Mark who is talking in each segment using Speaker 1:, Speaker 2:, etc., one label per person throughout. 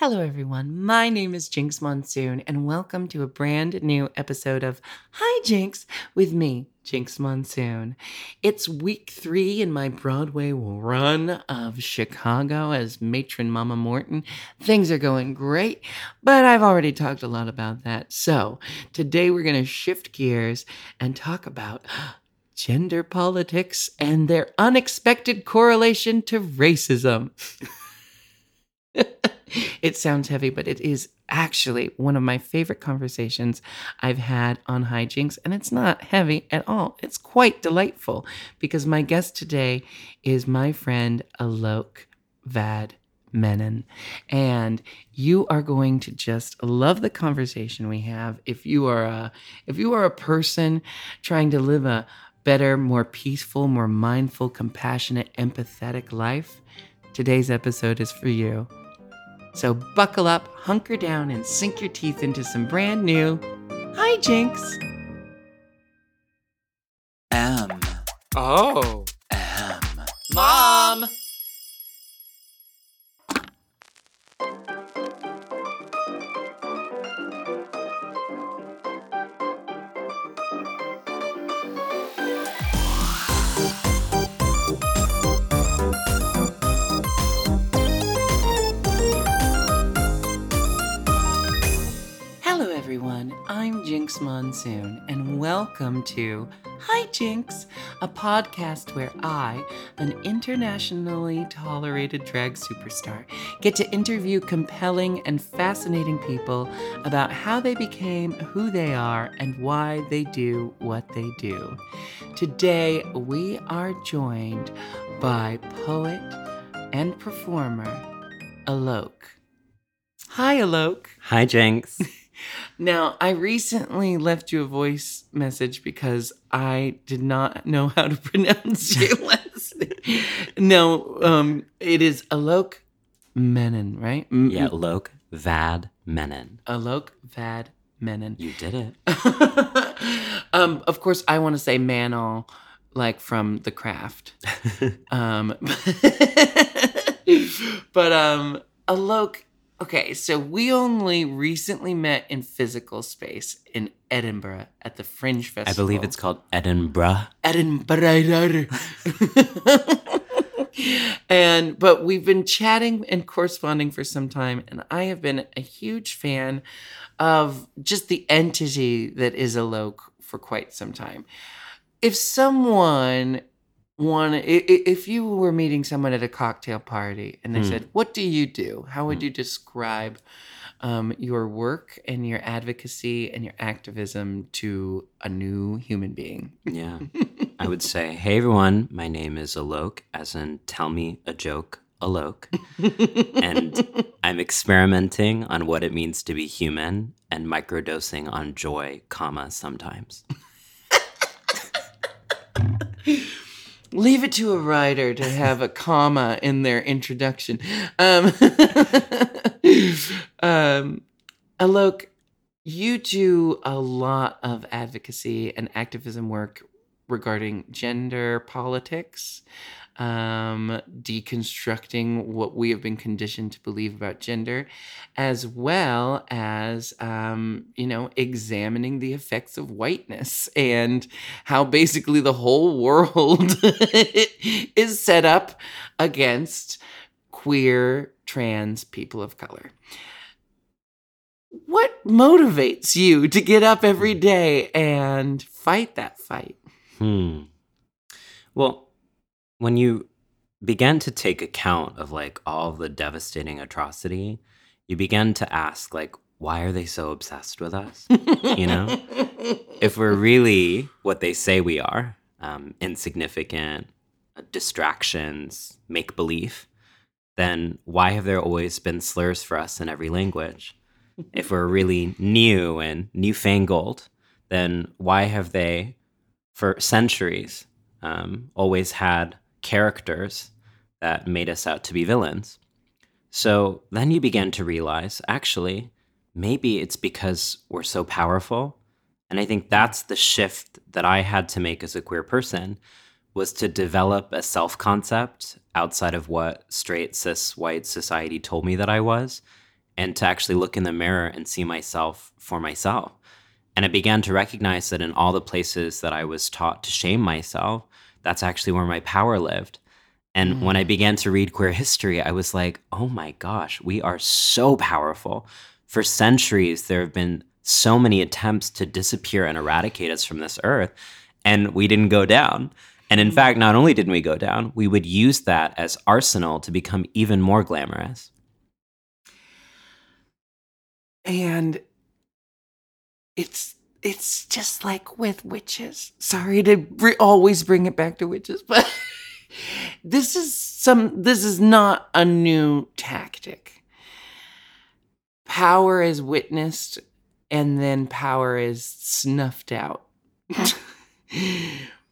Speaker 1: Hello, everyone. My name is Jinx Monsoon, and welcome to a brand new episode of Hi Jinx with me, Jinx Monsoon. It's week three in my Broadway run of Chicago as matron Mama Morton. Things are going great, but I've already talked a lot about that. So today we're going to shift gears and talk about gender politics and their unexpected correlation to racism. it sounds heavy, but it is actually one of my favorite conversations I've had on Hi Jinx, and it's not heavy at all. It's quite delightful because my guest today is my friend Alok Vaid Menon. And you are going to just love the conversation we have. If you are a if you are a person trying to live a better, more peaceful, more mindful, compassionate, empathetic life, today's episode is for you. So buckle up, hunker down, and sink your teeth into some brand new Hi Jinx.
Speaker 2: M.
Speaker 3: Oh.
Speaker 2: M.
Speaker 3: Mom!
Speaker 1: And welcome to Hi Jinx, a podcast where I, an internationally tolerated drag superstar, get to interview compelling and fascinating people about how they became who they are and why they do what they do. Today, we are joined by poet and performer Alok. Hi, Alok.
Speaker 2: Hi, Jinx.
Speaker 1: Now, I recently left you a voice message because I did not know how to pronounce your last name. No, um, it is Alok Menon, right? M-
Speaker 2: yeah, Lok Vaid Menon.
Speaker 1: Alok Vaid Menon.
Speaker 2: You did it.
Speaker 1: um, of course, I want to say Manon, like from The Craft. um, but um, Alok, okay, so we only recently met in physical space in Edinburgh at the Fringe Festival.
Speaker 2: I believe it's called Edinburgh.
Speaker 1: Edinburgh. and but we've been chatting and corresponding for some time, and I have been a huge fan of just the entity that is a Alok for quite some time. If someone i- if you were meeting someone at a cocktail party and they
Speaker 2: Hmm.
Speaker 1: said, "What do you do?" How would you describe um, your work and your advocacy and your activism to a new human being?
Speaker 2: Yeah. I would say, hey, everyone, my name is Alok, as in tell me a joke, Alok. and I'm experimenting on what it means to be human and microdosing on joy, comma, sometimes.
Speaker 1: Leave it to a writer to have a comma in their introduction. Um, um, Alok, you do a lot of advocacy and activism work regarding gender politics, um, deconstructing what we have been conditioned to believe about gender, as well as, um, you know, examining the effects of whiteness and how basically the whole world is set up against queer, trans people of color. what motivates you to get up every day and fight that fight?
Speaker 2: Hmm. Well, when you began to take account of like all the devastating atrocity, you began to ask like, why are they so obsessed with us? you know, if we're really what they say we are, um, insignificant, uh, distractions, make believe, then why have there always been slurs for us in every language? if we're really new and newfangled, then why have they, for centuries, um, always had characters that made us out to be villains? So then you begin to realize actually, maybe it's because we're so powerful. And I think that's the shift that I had to make as a queer person was to develop a self concept outside of what straight cis white society told me that I was and to actually look in the mirror and see myself for myself. And I began to recognize that in all the places that I was taught to shame myself, that's actually where my power lived. And mm. when I began to read queer history, I was like, oh my gosh, we are so powerful. For centuries, there have been so many attempts to disappear and eradicate us from this earth, and we didn't go down. And in mm. fact, not only didn't we go down, we would use that as arsenal to become even more glamorous.
Speaker 1: and it's it's just like with witches. Sorry to br- always bring it back to witches, but this is some this is not a new tactic. Power is witnessed and then power is snuffed out.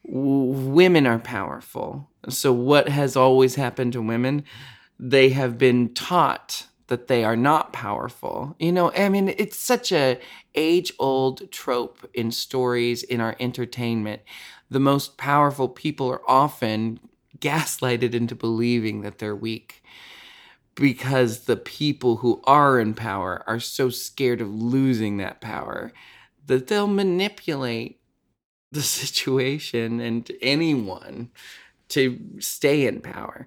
Speaker 1: women are powerful. So what has always happened to women? They have been taught that they are not powerful. You know, I mean, it's such a age-old trope in stories in our entertainment. The most powerful people are often gaslighted into believing that they're weak because the people who are in power are so scared of losing that power that they'll manipulate the situation and anyone to stay in power.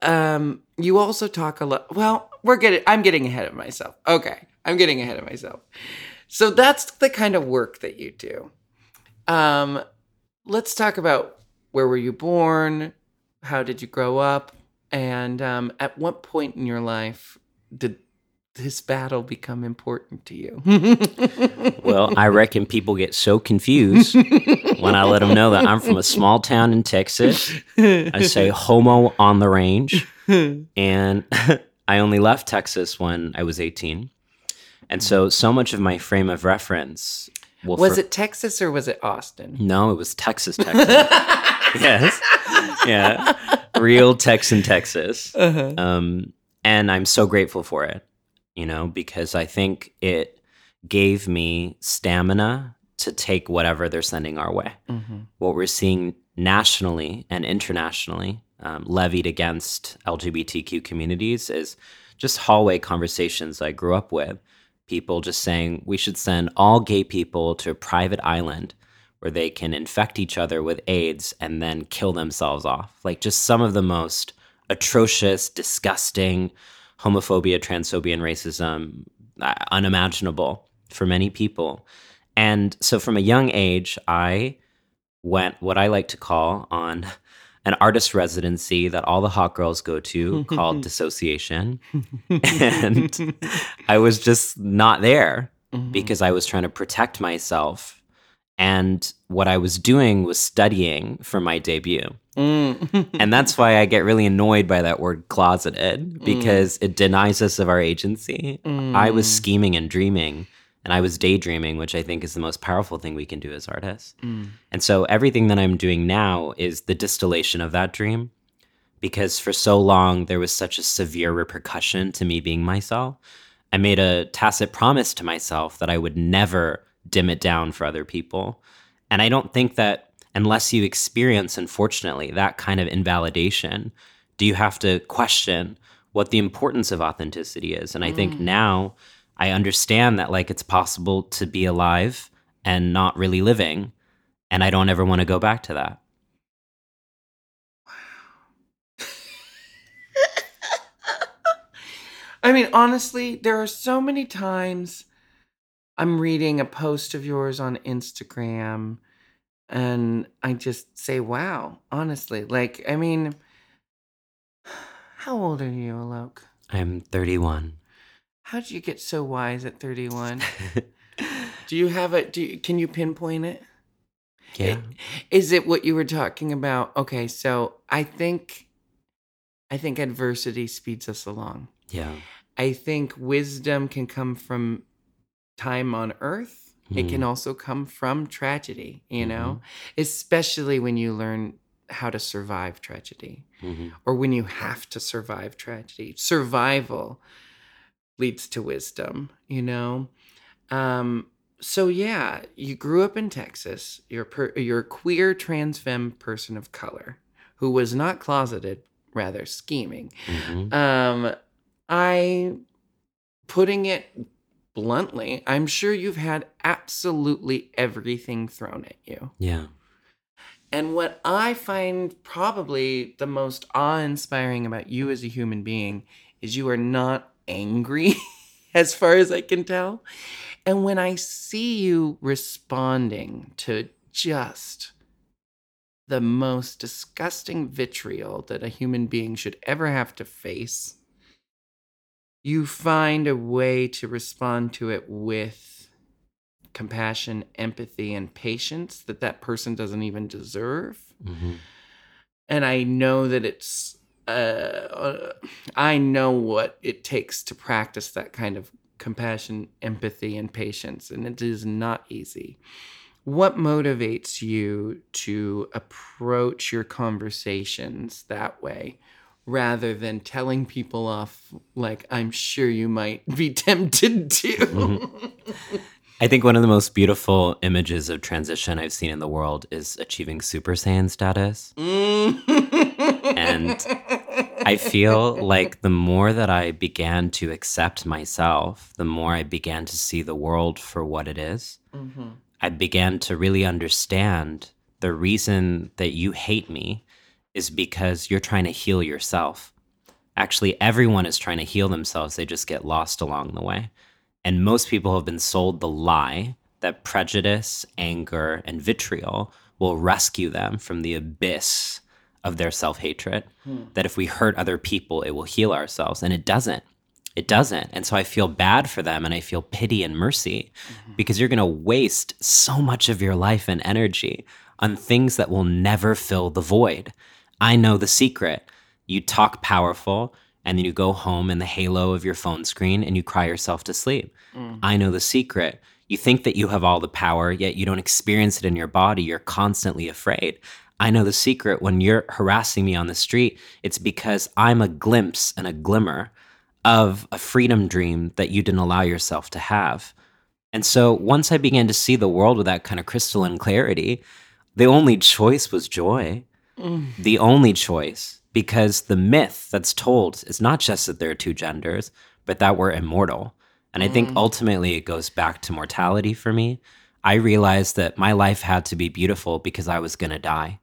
Speaker 1: Um, you also talk a lot. Well, we're getting. I'm getting ahead of myself. Okay, I'm getting ahead of myself. So that's the kind of work that you do. Um, let's talk about where were you born? How did you grow up? And um, at what point in your life did this battle become important to you?
Speaker 2: well, I reckon people get so confused when I let them know that I'm from a small town in Texas. I say homo on the range. And I only left Texas when I was 18. And so, so much of my frame of reference.
Speaker 1: Was for, it Texas or was it Austin?
Speaker 2: No, it was Texas, Texas. yes. Yeah. Real Texan, Texas. Uh-huh. Um, and I'm so grateful for it you know, because I think it gave me stamina to take whatever they're sending our way. Mm-hmm. What we're seeing nationally and internationally um, levied against LGBTQ communities is just hallway conversations I grew up with. People just saying we should send all gay people to a private island where they can infect each other with AIDS and then kill themselves off. Like just some of the most atrocious, disgusting, homophobia, transphobia, and racism uh, unimaginable for many people. And so from a young age, I went what I like to call on an artist residency that all the hot girls go to called Dissociation. and I was just not there mm-hmm. because I was trying to protect myself and what I was doing was studying for my debut. Mm. and that's why I get really annoyed by that word closeted mm. because mm. it denies us of our agency. Mm. I was mm. scheming and dreaming and I was daydreaming, which I think is the most powerful thing we can do as artists. Mm. And so everything that I'm doing now is the distillation of that dream because for so long there was such a severe repercussion to me being myself. I made a tacit promise to myself that I would never dim it down for other people. And I don't think that unless you experience, unfortunately, that kind of invalidation, do you have to question what the importance of authenticity is. And I mm. think now I understand that like it's possible to be alive and not really living. And I don't ever want to go back to that.
Speaker 1: Wow. I mean, honestly, there are so many times I'm reading a post of yours on Instagram and I just say, wow, honestly. Like, I mean, how old are you, Alok?
Speaker 2: I'm 31.
Speaker 1: How did you get so wise at 31? do you have it? Do you, can you pinpoint it?
Speaker 2: yeah.
Speaker 1: Is it what you were talking about? Okay, so I think I think adversity speeds us along.
Speaker 2: Yeah.
Speaker 1: I think wisdom can come from time on earth. It can
Speaker 2: Mhm.
Speaker 1: also come from tragedy, you
Speaker 2: Mm-hmm.
Speaker 1: know, especially when you learn how to survive tragedy
Speaker 2: Mhm.
Speaker 1: or when you have to survive tragedy. Survival leads to wisdom, you know? Um, so yeah, you grew up in Texas. You're per, you're a queer trans femme person of color who was not closeted, rather scheming.
Speaker 2: Mhm.
Speaker 1: Um, I, putting it bluntly, I'm sure you've had absolutely everything thrown at you.
Speaker 2: Yeah.
Speaker 1: And what I find probably the most awe inspiring about you as a human being is you are not angry, as far as I can tell. And when I see you responding to just the most disgusting vitriol that a human being should ever have to face, you find a way to respond to it with compassion, empathy, and patience that that person doesn't even deserve.
Speaker 2: Mhm.
Speaker 1: And I know that it's, uh, uh, I know what it takes to practice that kind of compassion, empathy, and patience. And it is not easy. What motivates you to approach your conversations that way? Rather than telling people off like I'm sure you might be tempted to.
Speaker 2: I think one of the most beautiful images of transition I've seen in the world is achieving Super Saiyan status. And I feel like the more that I began to accept myself, the more I began to see the world for what it is.
Speaker 1: Mhm.
Speaker 2: I began to really understand the reason that you hate me is because you're trying to heal yourself. Actually, everyone is trying to heal themselves, they just get lost along the way. And most people have been sold the lie that prejudice, anger, and vitriol will rescue them from the abyss of their self hatred. Hmm. That if we hurt other people, it will heal ourselves. And it doesn't. It doesn't. And so I feel bad for them and I feel pity and mercy mm-hmm. because you're going to waste so much of your life and energy on things that will never fill the void. I know the secret. You talk powerful and then you go home in the halo of your phone screen and you cry yourself to sleep. Mm. I know the secret. You think that you have all the power, yet you don't experience it in your body. You're constantly afraid. I know the secret. When you're harassing me on the street, it's because I'm a glimpse and a glimmer of a freedom dream that you didn't allow yourself to have. And so once I began to see the world with that kind of crystalline clarity, the only choice was joy. Mm. The only choice, because the myth that's told is not just that there are two genders, but that we're immortal. And I think mm. ultimately it goes back to mortality for me. I realized that my life had to be beautiful because I was going to die.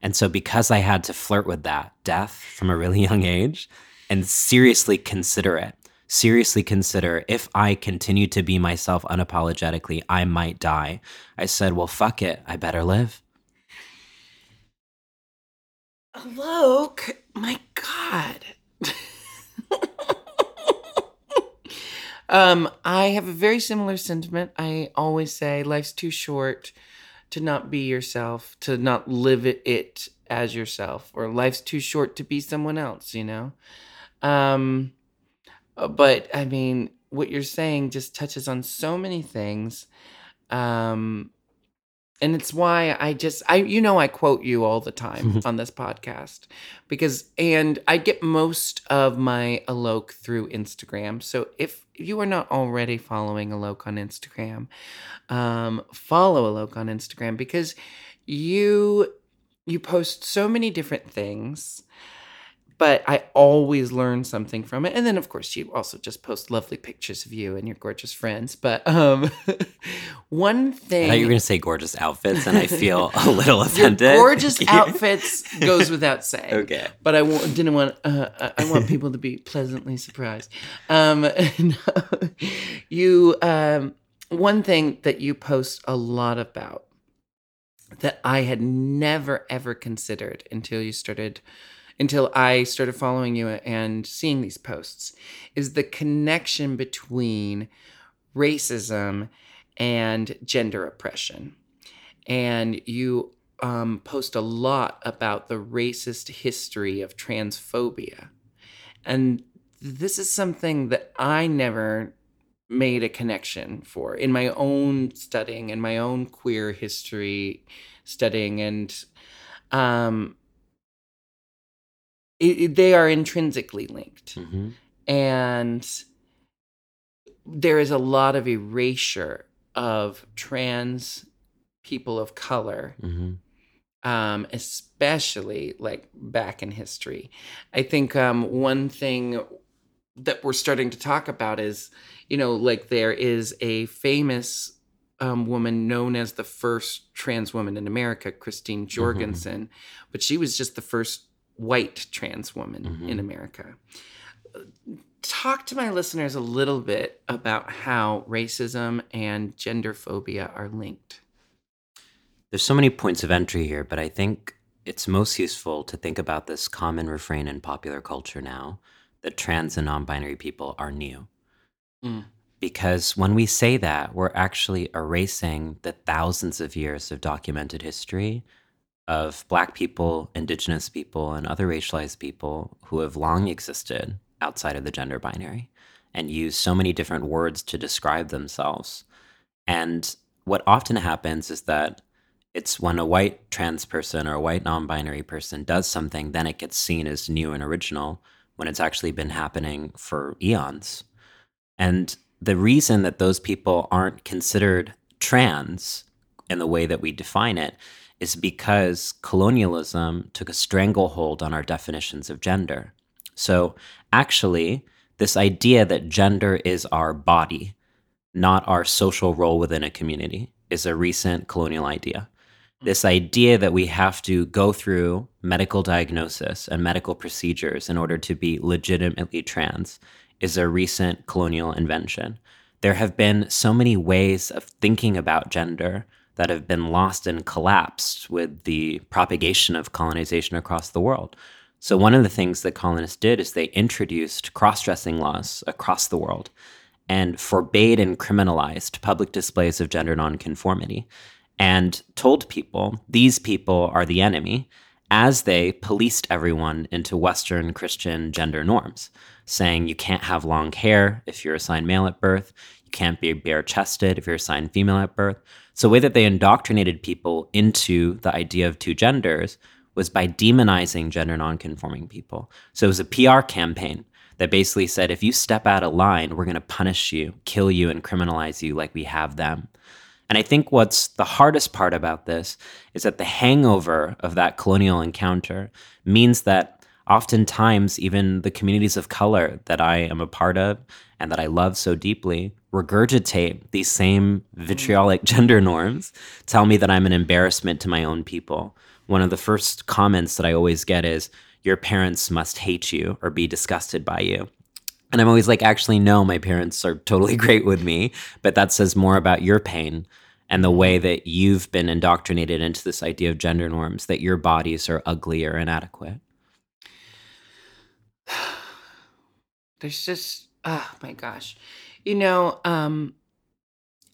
Speaker 2: And so, because I had to flirt with that death from a really young age and seriously consider it, seriously consider if I continue to be myself unapologetically, I might die. I said, well, fuck it. I better live.
Speaker 1: Alok, my God. um, I have a very similar sentiment. I always say life's too short to not be yourself, to not live it, it as yourself, or life's too short to be someone else, you know? Um, uh, but I mean, what you're saying just touches on so many things. Um, and it's why I just I you know I quote you all the time on this podcast because and I get most of my Alok through Instagram. So if you are not already following Alok on Instagram, um, follow Alok on Instagram because you you post so many different things but I always learn something from it. And then of course you also just post lovely pictures of you and your gorgeous friends. But um one
Speaker 2: I
Speaker 1: thing
Speaker 2: thought you were going to say gorgeous outfits, and I feel a little offended.
Speaker 1: gorgeous outfits goes without saying.
Speaker 2: Okay.
Speaker 1: But I w- didn't want. Uh, I- I want people to be pleasantly surprised. Um, you. Um, one thing that you post a lot about that I had never ever considered until you started until I started following you and seeing these posts is the connection between racism and gender oppression. And you um, post a lot about the racist history of transphobia. And this is something that I never made a connection for in my own studying and my own queer history studying and um it, it- they are intrinsically linked.
Speaker 2: Hmm
Speaker 1: and there is a lot of erasure of trans people of color
Speaker 2: hmm
Speaker 1: um, especially like back in history. I think um, one thing that we're starting to talk about is, you know, like there is a famous um, woman known as the first trans woman in America, Christine Jorgensen, but she was just the first white trans woman in America. Talk to my listeners a little bit about how racism and gender phobia are linked.
Speaker 2: There's so many points of entry here, but I think it's most useful to think about this common refrain in popular culture now that trans and non binary people are new.
Speaker 1: Mm.
Speaker 2: Because when we say that, we're actually erasing the thousands of years of documented history of Black people, Indigenous people, and other racialized people who have long existed outside of the gender binary and use so many different words to describe themselves. And what often happens is that it's when a white trans person or a white non binary person does something, then it gets seen as new and original when it's actually been happening for eons. And the reason that those people aren't considered trans in the way that we define it is because colonialism took a stranglehold on our definitions of gender. So, actually, this idea that gender is our body, not our social role within a community, is a recent colonial idea. This idea that we have to go through medical diagnosis and medical procedures in order to be legitimately trans is a recent colonial invention. There have been so many ways of thinking about gender that have been lost and collapsed with the propagation of colonization across the world. So, one of the things that colonists did is they introduced cross dressing laws across the world and forbade and criminalized public displays of gender nonconformity and told people these people are the enemy as they policed everyone into Western Christian gender norms, saying you can't have long hair if you're assigned male at birth, can't be bare chested if you're assigned female at birth. So, the way that they indoctrinated people into the idea of two genders was by demonizing gender nonconforming people. So, it was a PR campaign that basically said if you step out of line, we're going to punish you, kill you, and criminalize you like we have them. And I think what's the hardest part about this is that the hangover of that colonial encounter means that oftentimes even the communities of color that I am a part of and that I love so deeply regurgitate these same mm. vitriolic gender norms, tell me that I'm an embarrassment to my own people. One of the first comments that I always get is, Your parents must hate you or be disgusted by you. And I'm always like, actually, no, my parents are totally great with me, but that says more about your pain and the way that you've been indoctrinated into this idea of gender norms that your bodies are ugly or inadequate.
Speaker 1: there's just oh my gosh you know um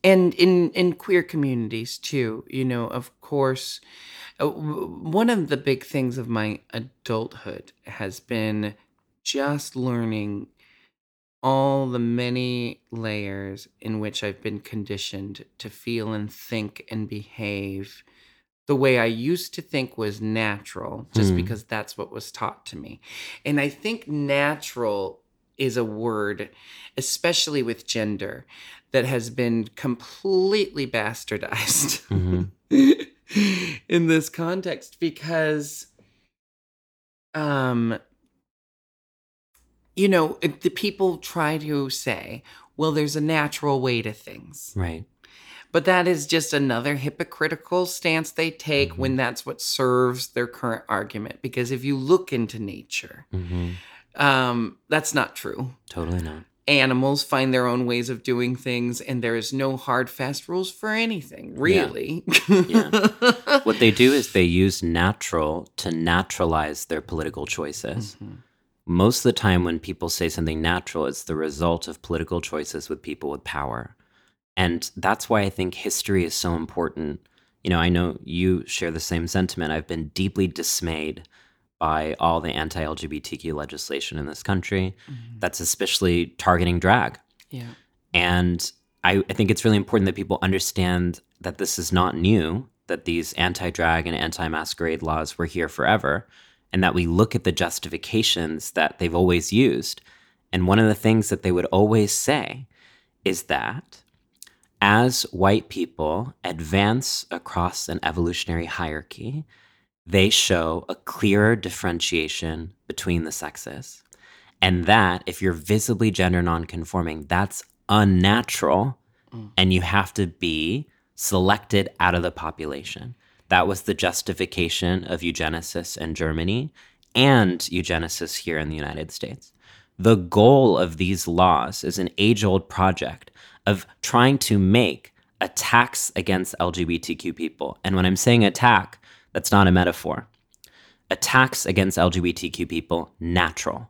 Speaker 1: and in in queer communities too you know of course uh, one of the big things of my adulthood has been just learning all the many layers in which I've been conditioned to feel and think and behave the way I used to think was natural, just
Speaker 2: Hmm.
Speaker 1: because that's what was taught to me. And I think natural is a word, especially with gender, that has been completely bastardized
Speaker 2: Mhm.
Speaker 1: in this context because um you know the people try to say well there's a natural way to things
Speaker 2: Right.
Speaker 1: but that is just another hypocritical stance they take
Speaker 2: Mm-hmm.
Speaker 1: when that's what serves their current argument because if you look into nature
Speaker 2: hmm
Speaker 1: um that's not true
Speaker 2: Totally not.
Speaker 1: animals find their own ways of doing things and there is no hard fast rules for anything really
Speaker 2: Yeah. what they do is they use natural to naturalize their political choices. Most of the time, when people say something natural, it's the result of political choices with people with power. And that's why I think history is so important. You know, I know you share the same sentiment. I've been deeply dismayed by all the anti LGBTQ legislation in this country mm-hmm. that's especially targeting drag.
Speaker 1: yeah
Speaker 2: And I, I think it's really important that people understand that this is not new, that these anti drag and anti masquerade laws were here forever, and that we look at the justifications that they've always used. And one of the things that they would always say is that as white people advance across an evolutionary hierarchy, they show a clearer differentiation between the sexes. And that, if you're visibly gender nonconforming, that's unnatural mm. and you have to be selected out of the population. That was the justification of eugenesis in Germany and eugenesis here in the United States. The goal of these laws is an age old project of trying to make attacks against LGBTQ people. And when I'm saying attack, that's not a metaphor. Attacks against LGBTQ people natural.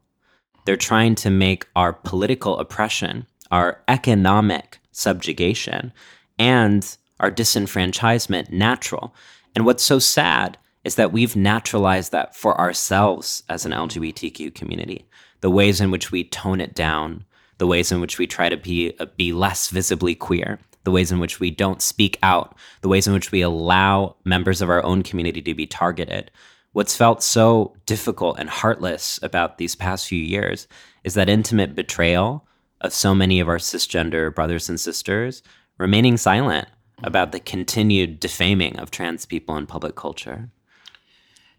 Speaker 2: They're trying to make our political oppression, our economic subjugation, and our disenfranchisement natural. And what's so sad is that we've naturalized that for ourselves as an LGBTQ community. The ways in which we tone it down, the ways in which we try to be uh, be less visibly queer, the ways in which we don't speak out, the ways in which we allow members of our own community to be targeted. What's felt so difficult and heartless about these past few years is that intimate betrayal of so many of our cisgender brothers and sisters remaining silent about the continued defaming of trans people in public culture.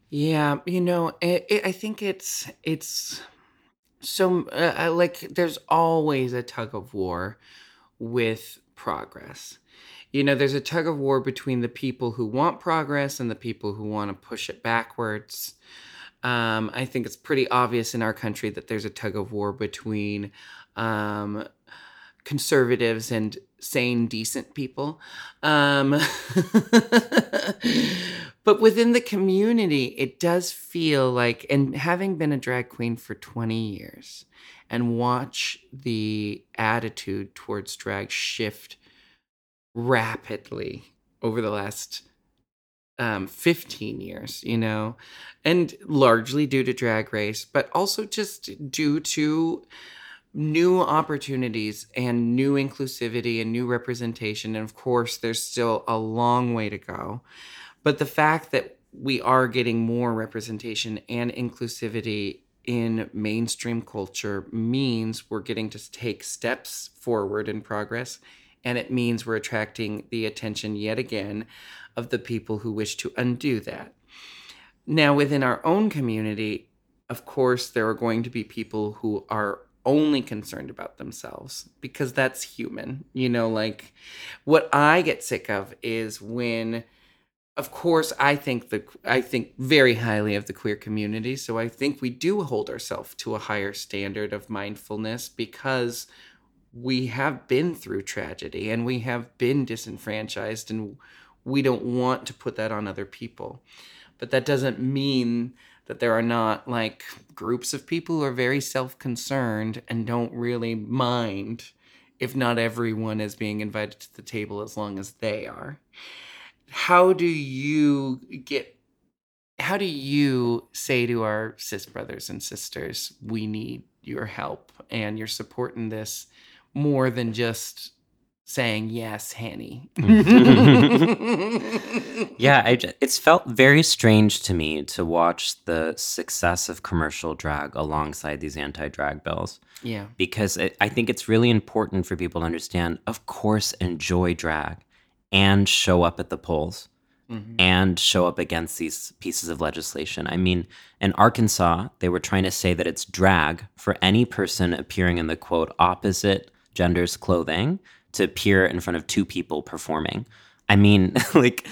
Speaker 1: Yeah, you know, it, it, I think it's it's so uh, like there's always a tug of war with progress. You know, there's a tug of war between the people who want progress and the people who want to push it backwards. Um, I think it's pretty obvious in our country that there's a tug of war between um, conservatives and sane, decent people. Um, but within the community, it does feel like, and having been a drag queen for 20 years and watch the attitude towards drag shift rapidly over the last um, 15 years, you know, and largely due to drag race, but also just due to new opportunities and new inclusivity and new representation. And of course, there's still a long way to go. But the fact that we are getting more representation and inclusivity in mainstream culture means we're getting to take steps forward in progress. And it means we're attracting the attention yet again of the people who wish to undo that. Now, within our own community, of course, there are going to be people who are only concerned about themselves because that's human. You know, like what I get sick of is when of course I think the I think very highly of the queer community, so I think we do hold ourselves to a higher standard of mindfulness because we have been through tragedy and we have been disenfranchised and we don't want to put that on other people. But that doesn't mean that there are not like groups of people who are very self-concerned and don't really mind if not everyone is being invited to the table as long as they are. How do you get how do you say to our cis brothers and sisters, we need your help and your support in this more than just saying yes, Hanny? Mm.
Speaker 2: Yeah, I, it's felt very strange to me to watch the success of commercial drag alongside these anti drag bills
Speaker 1: yeah.
Speaker 2: because it, I think it's really important for people to understand, of course, enjoy drag and show up at the polls mm-hmm. and show up against these pieces of legislation. I mean, in Arkansas, they were trying to say that it's drag for any person appearing in the quote opposite gender's clothing to appear in front of two people performing. I mean, like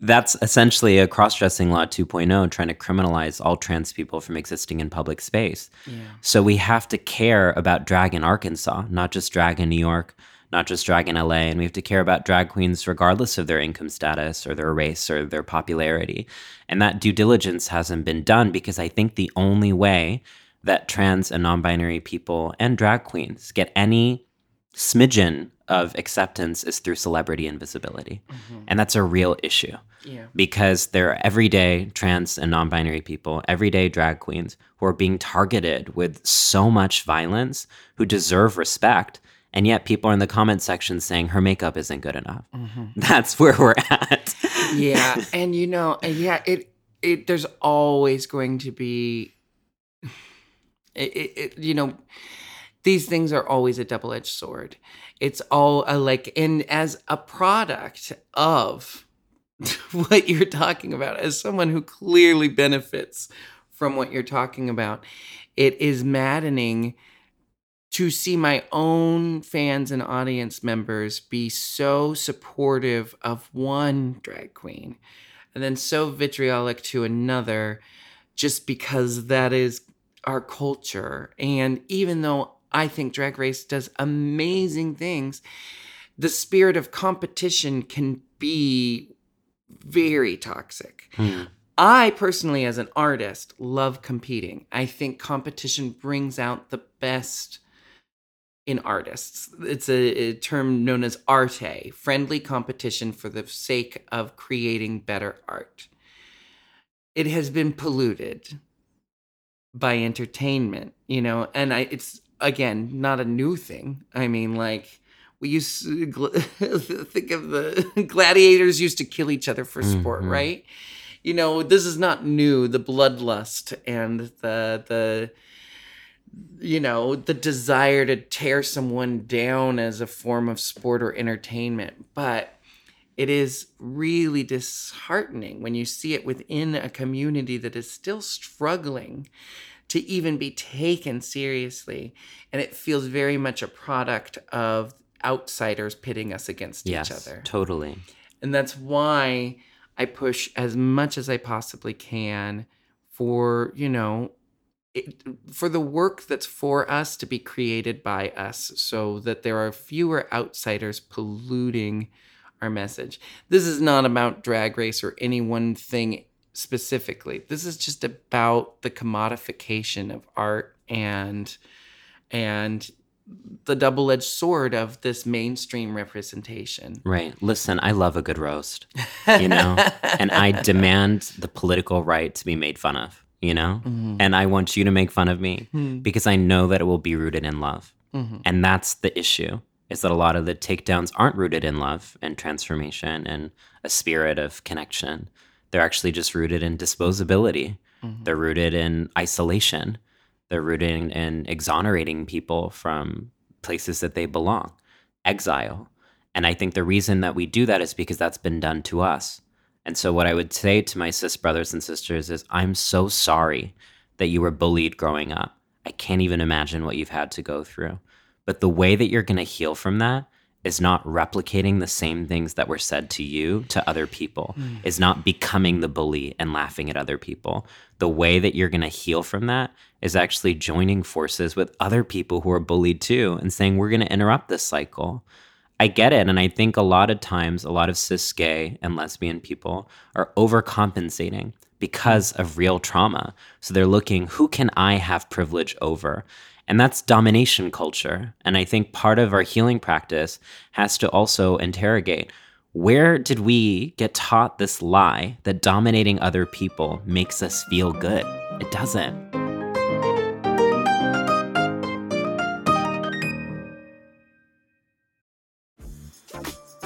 Speaker 2: that's essentially a cross-dressing law 2.0 trying to criminalize all trans people from existing in public space.
Speaker 1: Yeah.
Speaker 2: So we have to care about drag in Arkansas, not just drag in New York, not just drag in LA, and we have to care about drag queens regardless of their income status or their race or their popularity. And that due diligence hasn't been done because I think the only way that trans and non-binary people and drag queens get any smidgen of acceptance is through celebrity and visibility. Mm-hmm. And that's a real issue
Speaker 1: Yeah.
Speaker 2: because there are everyday trans and non binary people, everyday drag queens who are being targeted with so much violence who deserve respect. And yet people are in the comment section saying her makeup isn't good enough. Mm-hmm. That's where we're at.
Speaker 1: yeah and you know yeah it it there's always going to be it, it, it you know these things are always a double-edged sword it's all a, like and as a product of what you're talking about as someone who clearly benefits from what you're talking about it is maddening to see my own fans and audience members be so supportive of one drag queen and then so vitriolic to another just because that is our culture. And even though I think Drag Race does amazing things, the spirit of competition can be very toxic. Hmm. I personally, as an artist, love competing. I think competition brings out the best in artists. It's a, a term known as arte, friendly competition for the sake of creating better art. It has been polluted by entertainment, you know, and I it's again not a new thing. I mean, like we used to gl- think of the gladiators used to kill each other for sport,
Speaker 2: Mhm.
Speaker 1: right? You know, this is not new. The bloodlust and the the you know the desire to tear someone down as a form of sport or entertainment, but it is really disheartening when you see it within a community that is still struggling to even be taken seriously. And it feels very much a product of outsiders pitting us against
Speaker 2: yes,
Speaker 1: each other.
Speaker 2: totally.
Speaker 1: And that's why I push as much as I possibly can for, you know, it, for the work that's for us to be created by us so that there are fewer outsiders polluting our message. This is not about drag race or any one thing specifically. This is just about the commodification of art and and the double-edged sword of this mainstream representation.
Speaker 2: Right. Listen, I love a good roast, you know, and I demand the political right to be made fun of, you know, mm-hmm. and I want you to make fun of me hmm. because I know that it will be rooted in love. Mm-hmm. And that's the issue is that a lot of the takedowns aren't rooted in love and transformation and a spirit of connection. They're actually just rooted in disposability. Mm-hmm. They're rooted in isolation. They're rooted in, in exonerating people from places that they belong, exile. And I think the reason that we do that is because that's been done to us. And so, what I would say to my cis brothers and sisters is, I'm so sorry that you were bullied growing up. I can't even imagine what you've had to go through. But the way that you're going to heal from that is not replicating the same things that were said to you to other people, mm. is not becoming the bully and laughing at other people. The way that you're going to heal from that is actually joining forces with other people who are bullied too and saying, we're going to interrupt this cycle. I get it. And I think a lot of times, a lot of cis gay and lesbian people are overcompensating because of real trauma. So they're looking, who can I have privilege over? And that's domination culture. And I think part of our healing practice has to also interrogate where did we get taught this lie that dominating other people makes us feel good? It doesn't.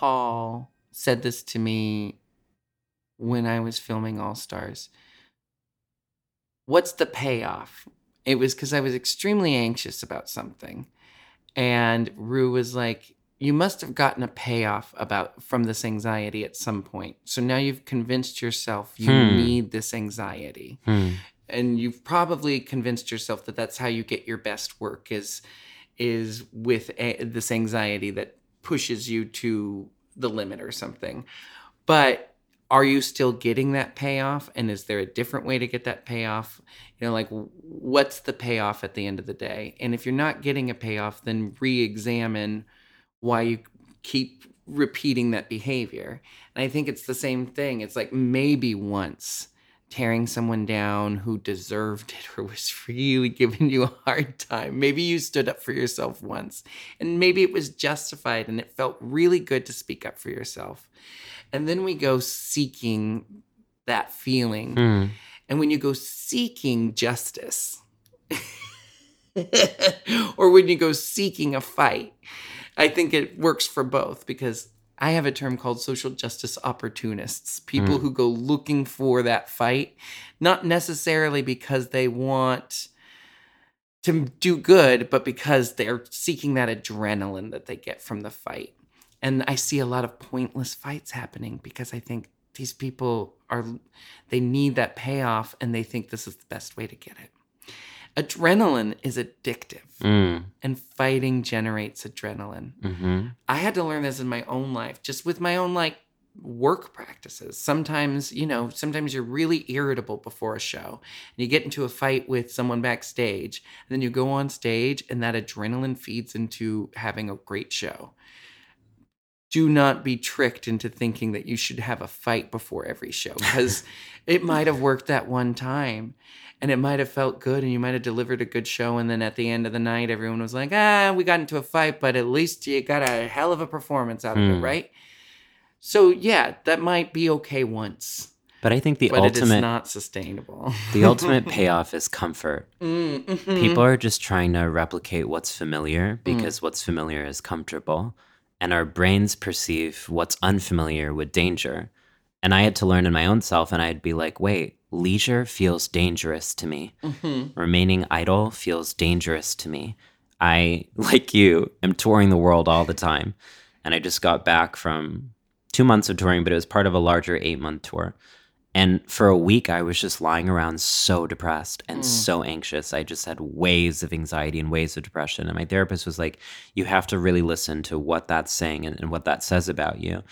Speaker 1: RuPaul said this to me when I was filming All Stars. What's the payoff? It was because I was extremely anxious about something. And Rue was like, You must have gotten a payoff about from this anxiety at some point. So now you've convinced yourself you
Speaker 2: Hmm.
Speaker 1: need this anxiety.
Speaker 2: Hmm.
Speaker 1: And you've probably convinced yourself that that's how you get your best work is is with a, this anxiety that pushes you to the limit or something. But are you still getting that payoff? And is there a different way to get that payoff? You know, like what's the payoff at the end of the day? And if you're not getting a payoff, then re examine why you keep repeating that behavior. And I think it's the same thing. It's like maybe once tearing someone down who deserved it or was really giving you a hard time. Maybe you stood up for yourself once and maybe it was justified and it felt really good to speak up for yourself. And then we go seeking that feeling.
Speaker 2: Hmm.
Speaker 1: And when you go seeking justice, or when you go seeking a fight, I think it works for both because I have a term called social justice opportunists people
Speaker 2: Mm.
Speaker 1: who go looking for that fight, not necessarily because they want to do good, but because they're seeking that adrenaline that they get from the fight. And I see a lot of pointless fights happening because I think these people are, they need that payoff and they think this is the best way to get it. Adrenaline is addictive
Speaker 2: Mm.
Speaker 1: and fighting generates adrenaline.
Speaker 2: hmm
Speaker 1: I had to learn this in my own life, just with my own like work practices. Sometimes, you know, sometimes you're really irritable before a show and you get into a fight with someone backstage, and then you go on stage and that adrenaline feeds into having a great show. Do not be tricked into thinking that you should have a fight before every show because it might have worked that one time and it might have felt good and you might have delivered a good show and then at the end of the night everyone was like ah we got into a fight but at least you got a hell of a performance out of it
Speaker 2: Hmm.
Speaker 1: right so yeah that might be okay once
Speaker 2: But I think the
Speaker 1: but it is
Speaker 2: ultimate
Speaker 1: not sustainable
Speaker 2: the ultimate payoff is comfort.
Speaker 1: Mm, mhm.
Speaker 2: People are just trying to replicate what's familiar because what's familiar is comfortable. And our brains perceive what's unfamiliar with danger. And I had to learn in my own self, and I'd be like, wait, leisure feels dangerous to me.
Speaker 1: Mhm.
Speaker 2: Remaining idle feels dangerous to me. I, like you, am touring the world all the time. And I just got back from two months of touring, but it was part of a larger eight month tour. And for a week, I was just lying around so depressed and so anxious. I just had waves of anxiety and waves of depression. And my therapist was like, You have to really listen to what that's saying and, and what that says about you.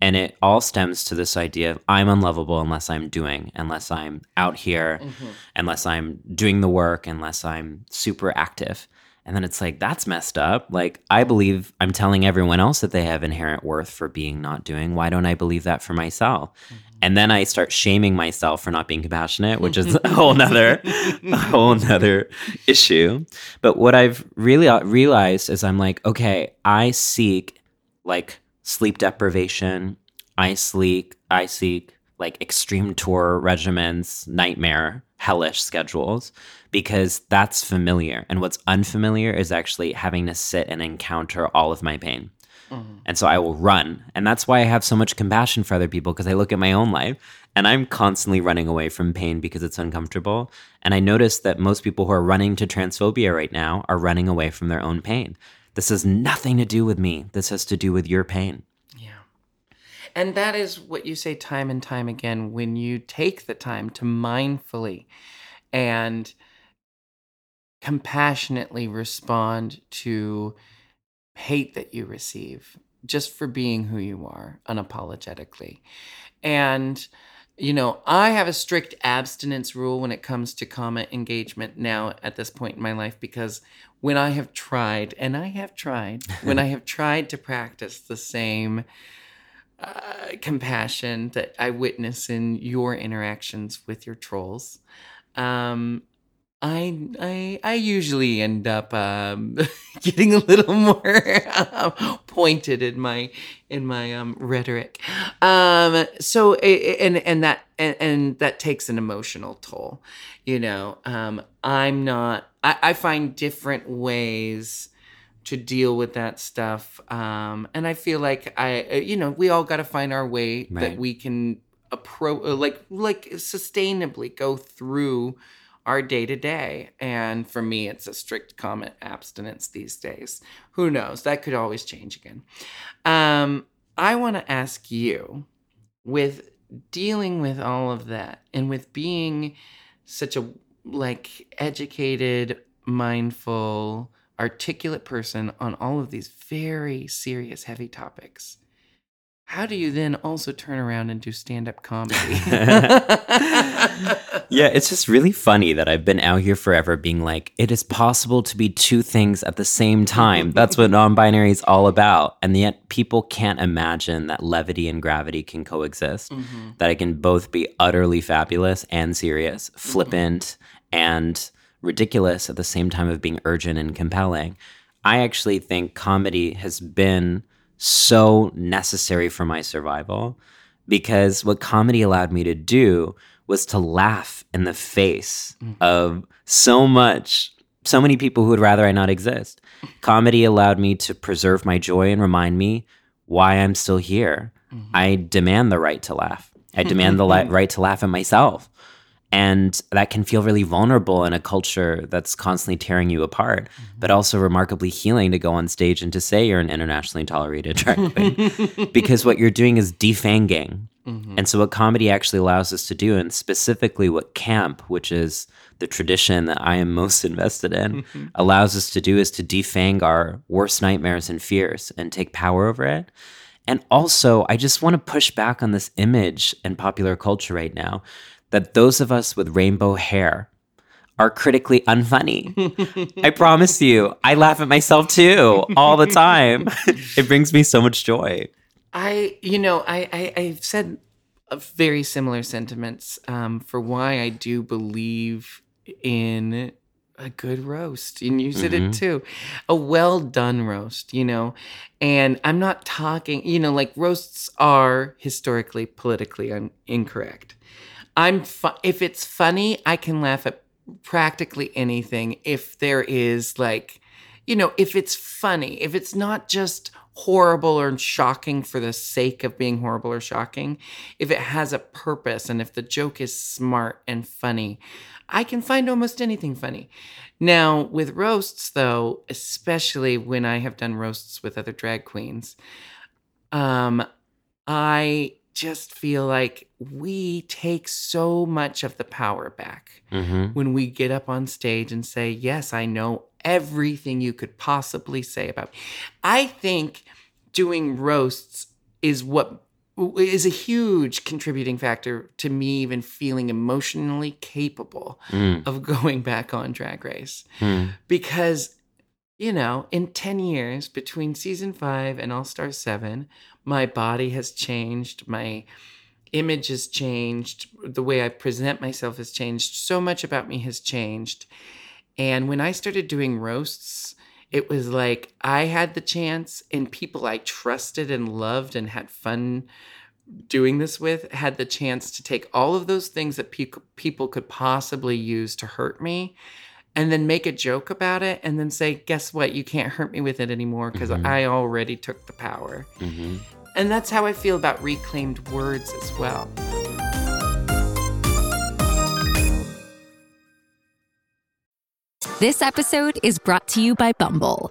Speaker 2: And it all stems to this idea of I'm unlovable unless I'm doing, unless I'm out here, unless I'm doing the work, unless I'm super active. And then it's like, that's messed up. Like, I believe I'm telling everyone else that they have inherent worth for being not doing. Why don't I believe that for myself? And then I start shaming myself for not being compassionate, which is a whole nother, a whole nother issue. But what I've really uh, realized is I'm like, okay, I seek like sleep deprivation. I seek, I seek like extreme tour regimens, nightmare, hellish schedules because that's familiar. And what's unfamiliar is actually having to sit and encounter all of my pain. Mm-hmm. And so I will run. And that's why I have so much compassion for other people because I look at my own life and I'm constantly running away from pain because it's uncomfortable. And I notice that most people who are running to transphobia right now are running away from their own pain. This has nothing to do with me. This has to do with your pain.
Speaker 1: And that is what you say time and time again when you take the time to mindfully and compassionately respond to hate that you receive just for being who you are unapologetically. And you know, I have a strict abstinence rule when it comes to comment engagement now at this point in my life because when I have tried, and I have tried, when I have tried to practice the same uh, compassion that I witness in your interactions with your trolls, um, I I I usually end up um, getting a little more um, pointed in my in my um, rhetoric. Um, so and and that and, and, that takes an emotional toll. You know, um, I'm not. I, I find different ways to deal with that stuff, um, and I feel like I uh, you know we all got to find our way
Speaker 2: Right.
Speaker 1: that we can approach like like sustainably go through our day to day. And for me, it's a strict comment abstinence these days. Who knows? That could always change again. Um, I want to ask you with dealing with all of that and with being such a like educated, mindful, articulate person on all of these very serious, heavy topics. How do you then also turn around and do stand up comedy?
Speaker 2: yeah, it's just really funny that I've been out here forever being like, it is possible to be two things at the same time. That's what non binary is all about. And yet people can't imagine that levity and gravity can coexist, mm-hmm. that I can both be utterly fabulous and serious, mm-hmm. flippant and ridiculous at the same time of being urgent and compelling. I actually think comedy has been so necessary for my survival because what comedy allowed me to do was to laugh in the face mm-hmm. of so much so many people who would rather I not exist. Comedy allowed me to preserve my joy and remind me why I'm still here. Mm-hmm. I demand the right to laugh. I demand the li- right to laugh at myself. And that can feel really vulnerable in a culture that's constantly tearing you apart, mm-hmm. but also remarkably healing to go on stage and to say you're an internationally tolerated drag queen. because what you're doing is defanging. Mm-hmm. And so, what comedy actually allows us to do, and specifically what camp, which is the tradition that I am most invested in, mm-hmm. allows us to do is to defang our worst nightmares and fears and take power over it. And also, I just want to push back on this image in popular culture right now that those of us with rainbow hair are critically unfunny. I promise you, I laugh at myself too all the time. it brings me so much joy.
Speaker 1: I, you know, I, I I've said very similar sentiments um, for why I do believe in a good roast, and you said it too, a well done roast, you know. And I'm not talking, you know, like roasts are historically politically un- incorrect. I'm fu- if it's funny, I can laugh at practically anything if there is like you know, if it's funny, if it's not just horrible or shocking for the sake of being horrible or shocking, if it has a purpose and if the joke is smart and funny, I can find almost anything funny. Now, with roasts, though, especially when I have done roasts with other drag queens, um, I just feel like we take so much of the power back
Speaker 2: Mm-hmm.
Speaker 1: when we get up on stage and say, Yes, I know everything you could possibly say about me. I think doing roasts is what is a huge contributing factor to me even feeling emotionally capable
Speaker 2: Mm.
Speaker 1: of going back on drag race
Speaker 2: Mm.
Speaker 1: because you know in 10 years between season 5 and all star 7 my body has changed my image has changed the way i present myself has changed so much about me has changed. And when i started doing roasts it was like i had the chance and people i trusted and loved and had fun doing this with had the chance to take all of those things that pe- people could possibly use to hurt me and then make a joke about it and then say guess what? You can't hurt me with it anymore because i already took the power.
Speaker 2: Mm-hmm.
Speaker 1: And that's how i feel about reclaimed words as well
Speaker 4: This episode is brought to you by Bumble.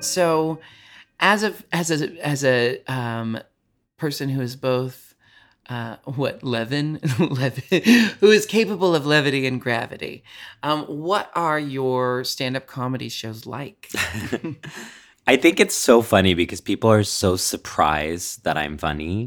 Speaker 1: So, as a as a as a um, person who is both uh, what Levin, who is capable of levity and gravity, um, what are your stand-up comedy shows like?
Speaker 2: I think it's so funny because people are so surprised that I'm funny.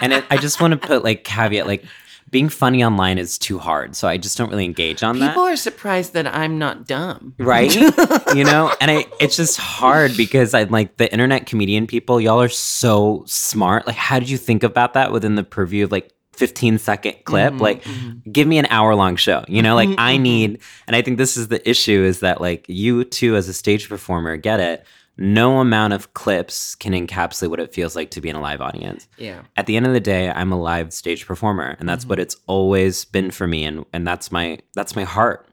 Speaker 2: and it, I just want to put like caveat like being funny online is too hard. So I just don't really engage on that.
Speaker 1: People are surprised that I'm not dumb.
Speaker 2: right? You know? And I, it's just hard because i like the internet comedian people y'all are so smart. Like how did you think about that within the purview of like 15 second clip? Mm-hmm, like mm-hmm. give me an hour long show you know? Like mm-hmm, i need and i think this is the issue is that like you too as a stage performer get it no amount of clips can encapsulate what it feels like to be in a live audience.
Speaker 1: Yeah.
Speaker 2: at the end of the day i'm a live stage performer and that's what mm-hmm. it's always been for me and and that's my that's my heart.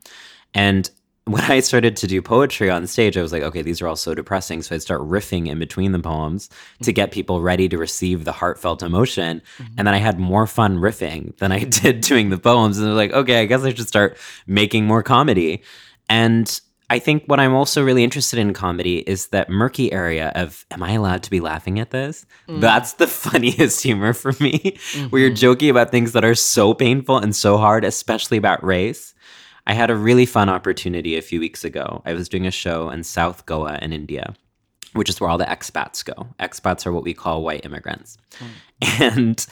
Speaker 2: And when i started to do poetry on stage i was like okay these are all so depressing. So i'd start riffing in between the poems to mm-hmm. get people ready to receive the heartfelt emotion. Mm-hmm. And then i had more fun riffing than i did doing the poems. And i was like okay i guess i should start making more comedy. And I think what I'm also really interested in comedy is that murky area of, am I allowed to be laughing at this? Mm. That's the funniest humor for me, where you're mm-hmm. joking about things that are so painful and so hard, especially about race. I had a really fun opportunity a few weeks ago. I was doing a show in South Goa in India, which is where all the expats go. Expats are what we call white immigrants. Mm. And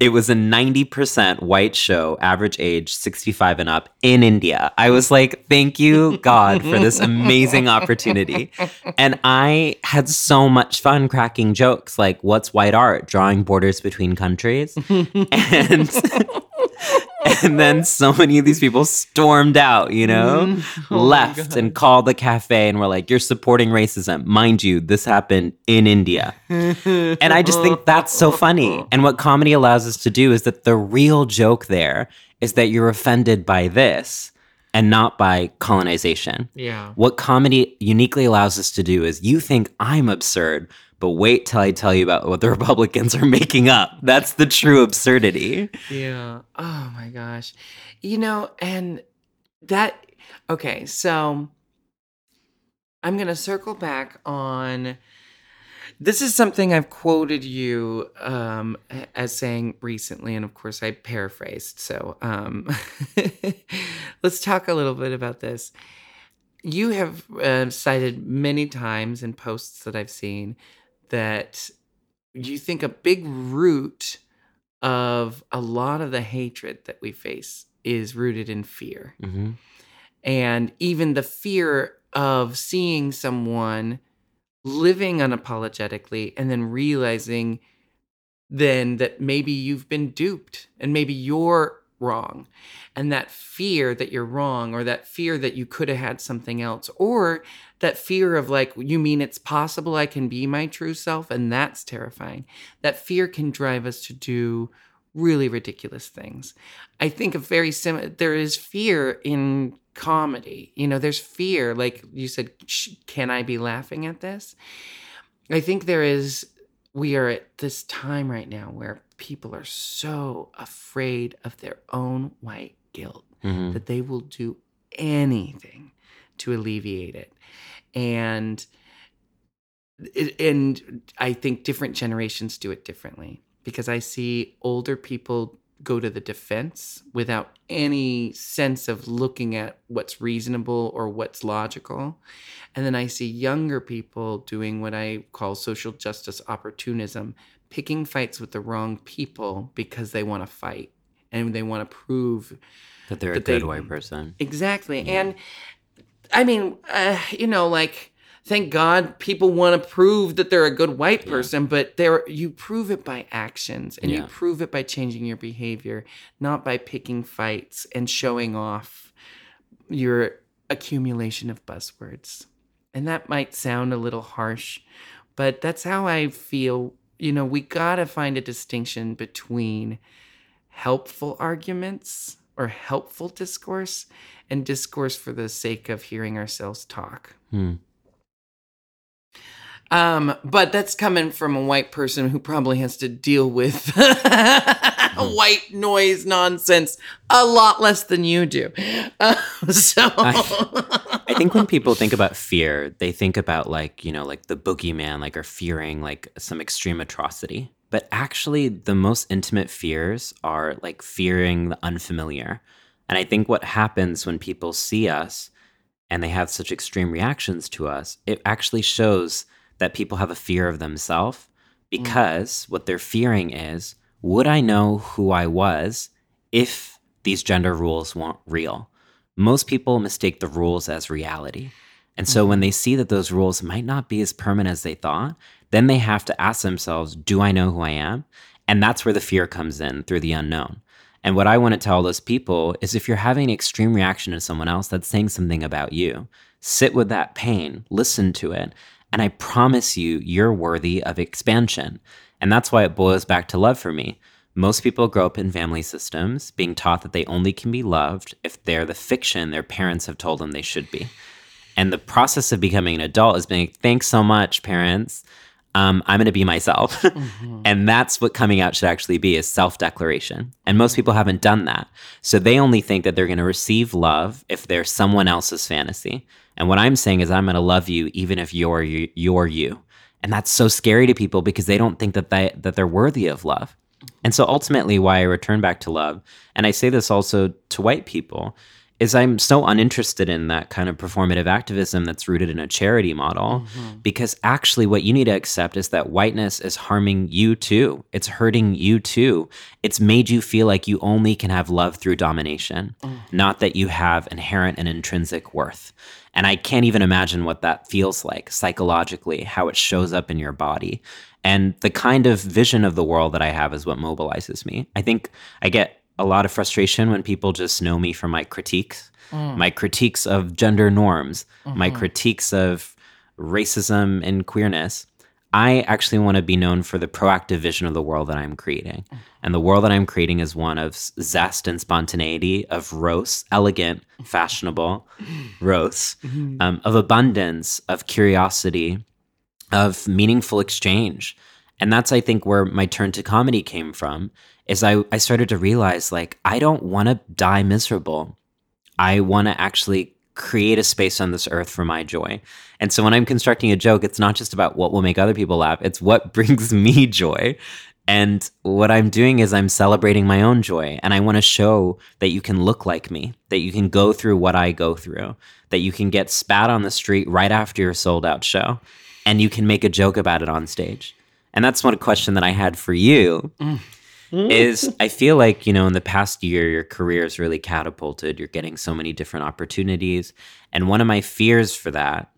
Speaker 2: it was a 90% white show, average age 65 and up in India. I was like, thank you, God, for this amazing opportunity. And I had so much fun cracking jokes like, what's white art? Drawing borders between countries. and. And then so many of these people stormed out, you know, mm. oh left and called the cafe and were like, You're supporting racism. Mind you, this happened in India. and I just think that's so funny. And what comedy allows us to do is that the real joke there is that you're offended by this and not by colonization.
Speaker 1: Yeah.
Speaker 2: What comedy uniquely allows us to do is you think I'm absurd, but wait till I tell you about what the Republicans are making up. That's the true absurdity.
Speaker 1: Yeah. Oh my gosh. You know, and that, okay, so I'm going to circle back on. This is something I've quoted you um, as saying recently, and of course I paraphrased. So um, let's talk a little bit about this. You have uh, cited many times in posts that I've seen that you think a big root of a lot of the hatred that we face is rooted in fear.
Speaker 2: hmm
Speaker 1: And even the fear of seeing someone living unapologetically and then realizing then that maybe you've been duped and maybe you're wrong. And that fear that you're wrong, or that fear that you could have had something else, or that fear of like, you mean it's possible I can be my true self? And that's terrifying. That fear can drive us to do really ridiculous things. I think a very similar, there is fear in comedy. You know, there's fear, like you said, can I be laughing at this? I think there is, we are at this time right now where people are so afraid of their own white guilt
Speaker 2: hmm
Speaker 1: that they will do anything to alleviate it. And and I think different generations do it differently because I see older people go to the defense without any sense of looking at what's reasonable or what's logical. And then I see younger people doing what I call social justice opportunism, picking fights with the wrong people because they want to fight and they want to prove
Speaker 2: That they're a good
Speaker 1: they-
Speaker 2: white person.
Speaker 1: Exactly. And I mean, uh, you know, like thank God people want to prove that they're a good white person, but they're you prove it by actions and you prove it by changing your behavior, not by picking fights and showing off your accumulation of buzzwords. And that might sound a little harsh, but that's how I feel. You know, we got to find a distinction between helpful arguments or helpful discourse and discourse for the sake of hearing ourselves talk.
Speaker 2: Hmm.
Speaker 1: Um, but that's coming from a white person who probably has to deal with white noise nonsense a lot less than you do. Uh, so
Speaker 2: I think when people think about fear, they think about like, you know, like the boogeyman, like, or fearing like some extreme atrocity. But actually, the most intimate fears are like fearing the unfamiliar. And I think what happens when people see us and they have such extreme reactions to us, it actually shows that people have a fear of themselves mm. because what they're fearing is would I know who I was if these gender rules weren't real? Most people mistake the rules as reality. And so when mm. they see that those rules might not be as permanent as they thought, then they have to ask themselves, do I know who I am? And that's where the fear comes in through the unknown. And what I want to tell those people is if you're having an extreme reaction to someone else, that's saying something about you. Sit with that pain, listen to it, and I promise you, you're worthy of expansion. And that's why it boils back to love for me. Most people grow up in family systems being taught that they only can be loved if they're the fiction their parents have told them they should be. And the process of becoming an adult is being, thanks so much, parents. Um, I'm going to be myself. and that's what coming out should actually be is self-declaration. And most people haven't done that. So they only think that they're going to receive love if they're someone else's fantasy. And what I'm saying is I'm going to love you even if you're you, you're you. And that's so scary to people because they don't think that they, that they're worthy of love. And so ultimately why I return back to love, and I say this also to white people, is I'm so uninterested in that kind of performative activism that's rooted in a charity model mm-hmm. because actually what you need to accept is that whiteness is harming you too. It's hurting you too. It's made you feel like you only can have love through domination, mm. not that you have inherent and intrinsic worth. And I can't even imagine what that feels like psychologically, how it shows up in your body. And the kind of vision of the world that I have is what mobilizes me. I think I get a lot of frustration when people just know me for my critiques, mm. my critiques of gender norms, my mm-hmm. critiques of racism and queerness. I actually want to be known for the proactive vision of the world that I'm creating. And the world that I'm creating is one of zest and spontaneity, of roast, elegant, fashionable roast, um, of abundance, of curiosity, of meaningful exchange. And that's, I think, where my turn to comedy came from. Is I, I started to realize like, I don't want to die miserable. I want to actually create a space on this earth for my joy. And so when I'm constructing a joke, it's not just about what will make other people laugh, it's what brings me joy. And what I'm doing is I'm celebrating my own joy. And I want to show that you can look like me, that you can go through what I go through, that you can get spat on the street right after your sold out show, and you can make a joke about it on stage. And that's one question that I had for you mm. Mm. is I feel like, you know, in the past year, your career is really catapulted. You're getting so many different opportunities. And one of my fears for that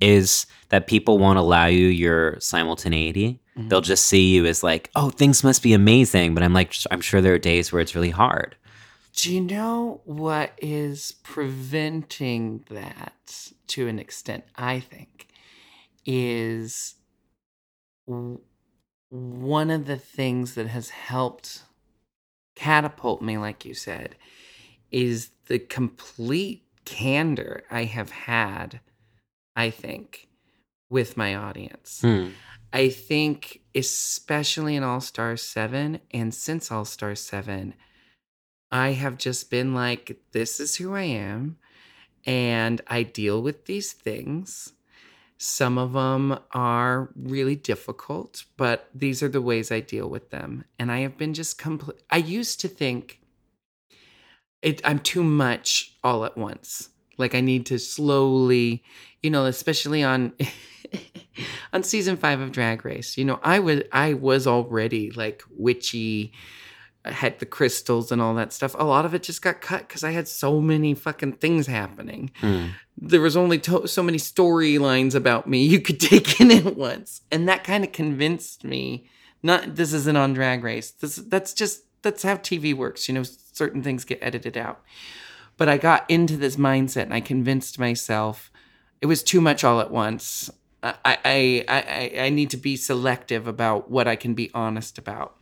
Speaker 2: is that people won't allow you your simultaneity. Mm-hmm. They'll just see you as like, oh, things must be amazing. But I'm like, I'm sure there are days where it's really hard.
Speaker 1: Do you know what is preventing that to an extent? I think is one of the things that has helped catapult me, like you said, is the complete candor I have had, I think, with my audience.
Speaker 2: Hmm.
Speaker 1: I think, especially in All Star 7 and since All Star 7, I have just been like, this is who I am. And I deal with these things. Some of them are really difficult, but these are the ways I deal with them. And I have been just complete. I used to think it, I'm too much all at once. Like I need to slowly, you know, especially on on season five of Drag Race. You know, I was I was already like witchy, had the crystals and all that stuff. A lot of it just got cut because I had so many fucking things happening. Hmm. There was only to- so many storylines about me you could take in at once, and that kind of convinced me. Not this isn't on Drag Race. This that's just that's how TV works. You know, certain things get edited out. But I got into this mindset, and I convinced myself it was too much all at once. I I, I, I need to be selective about what I can be honest about.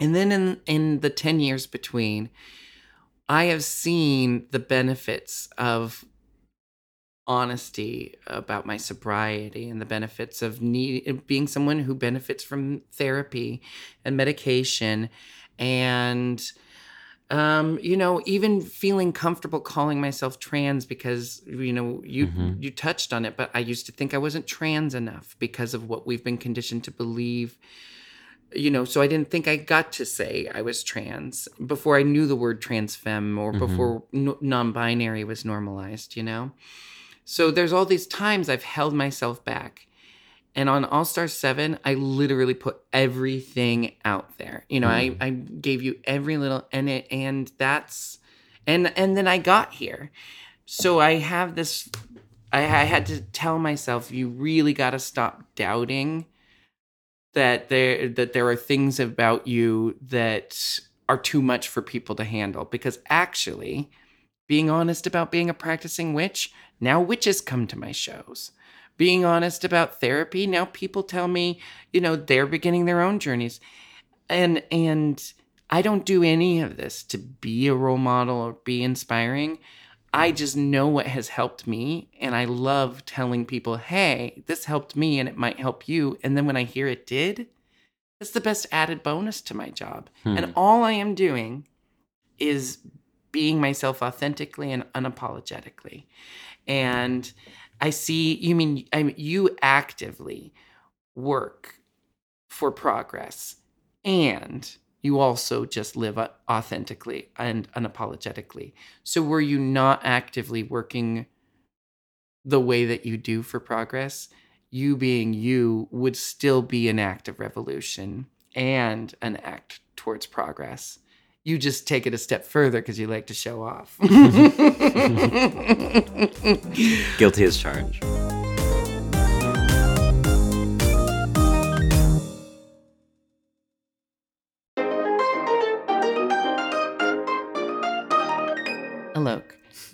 Speaker 1: And then in in the 10 years between, I have seen the benefits of honesty about my sobriety and the benefits of need being someone who benefits from therapy and medication and um you know even feeling comfortable calling myself trans because you know you
Speaker 2: Mhm.
Speaker 1: you touched on it but i used to think i wasn't trans enough because of what we've been conditioned to believe you know so i didn't think i got to say i was trans before i knew the word trans femme or
Speaker 2: Mhm.
Speaker 1: before n- non-binary was normalized you know? So there's all these times i've held myself back. And on all star 7 i literally put everything out there. You know I, I gave you every little and it and that's and and then i got here. So i have this i, I had to tell myself you really got to stop doubting that there that there are things about you that are too much for people to handle. Because actually being honest about being a practicing witch now witches come to my shows. Being honest about therapy now people tell me you know they're beginning their own journeys. And and i don't do any of this to be a role model or be inspiring i just know what has helped me and i love telling people hey this helped me and it might help you. And then when i hear it did that's the best added bonus to my job.
Speaker 2: Hmm.
Speaker 1: and all i am doing is being myself authentically and unapologetically. And i see you mean I mean, you actively work for progress and you also just live authentically and unapologetically. So were you not actively working the way that you do for progress? You being you would still be an act of revolution and an act towards progress. You just take it a step further because you like to show off.
Speaker 2: Guilty as charged.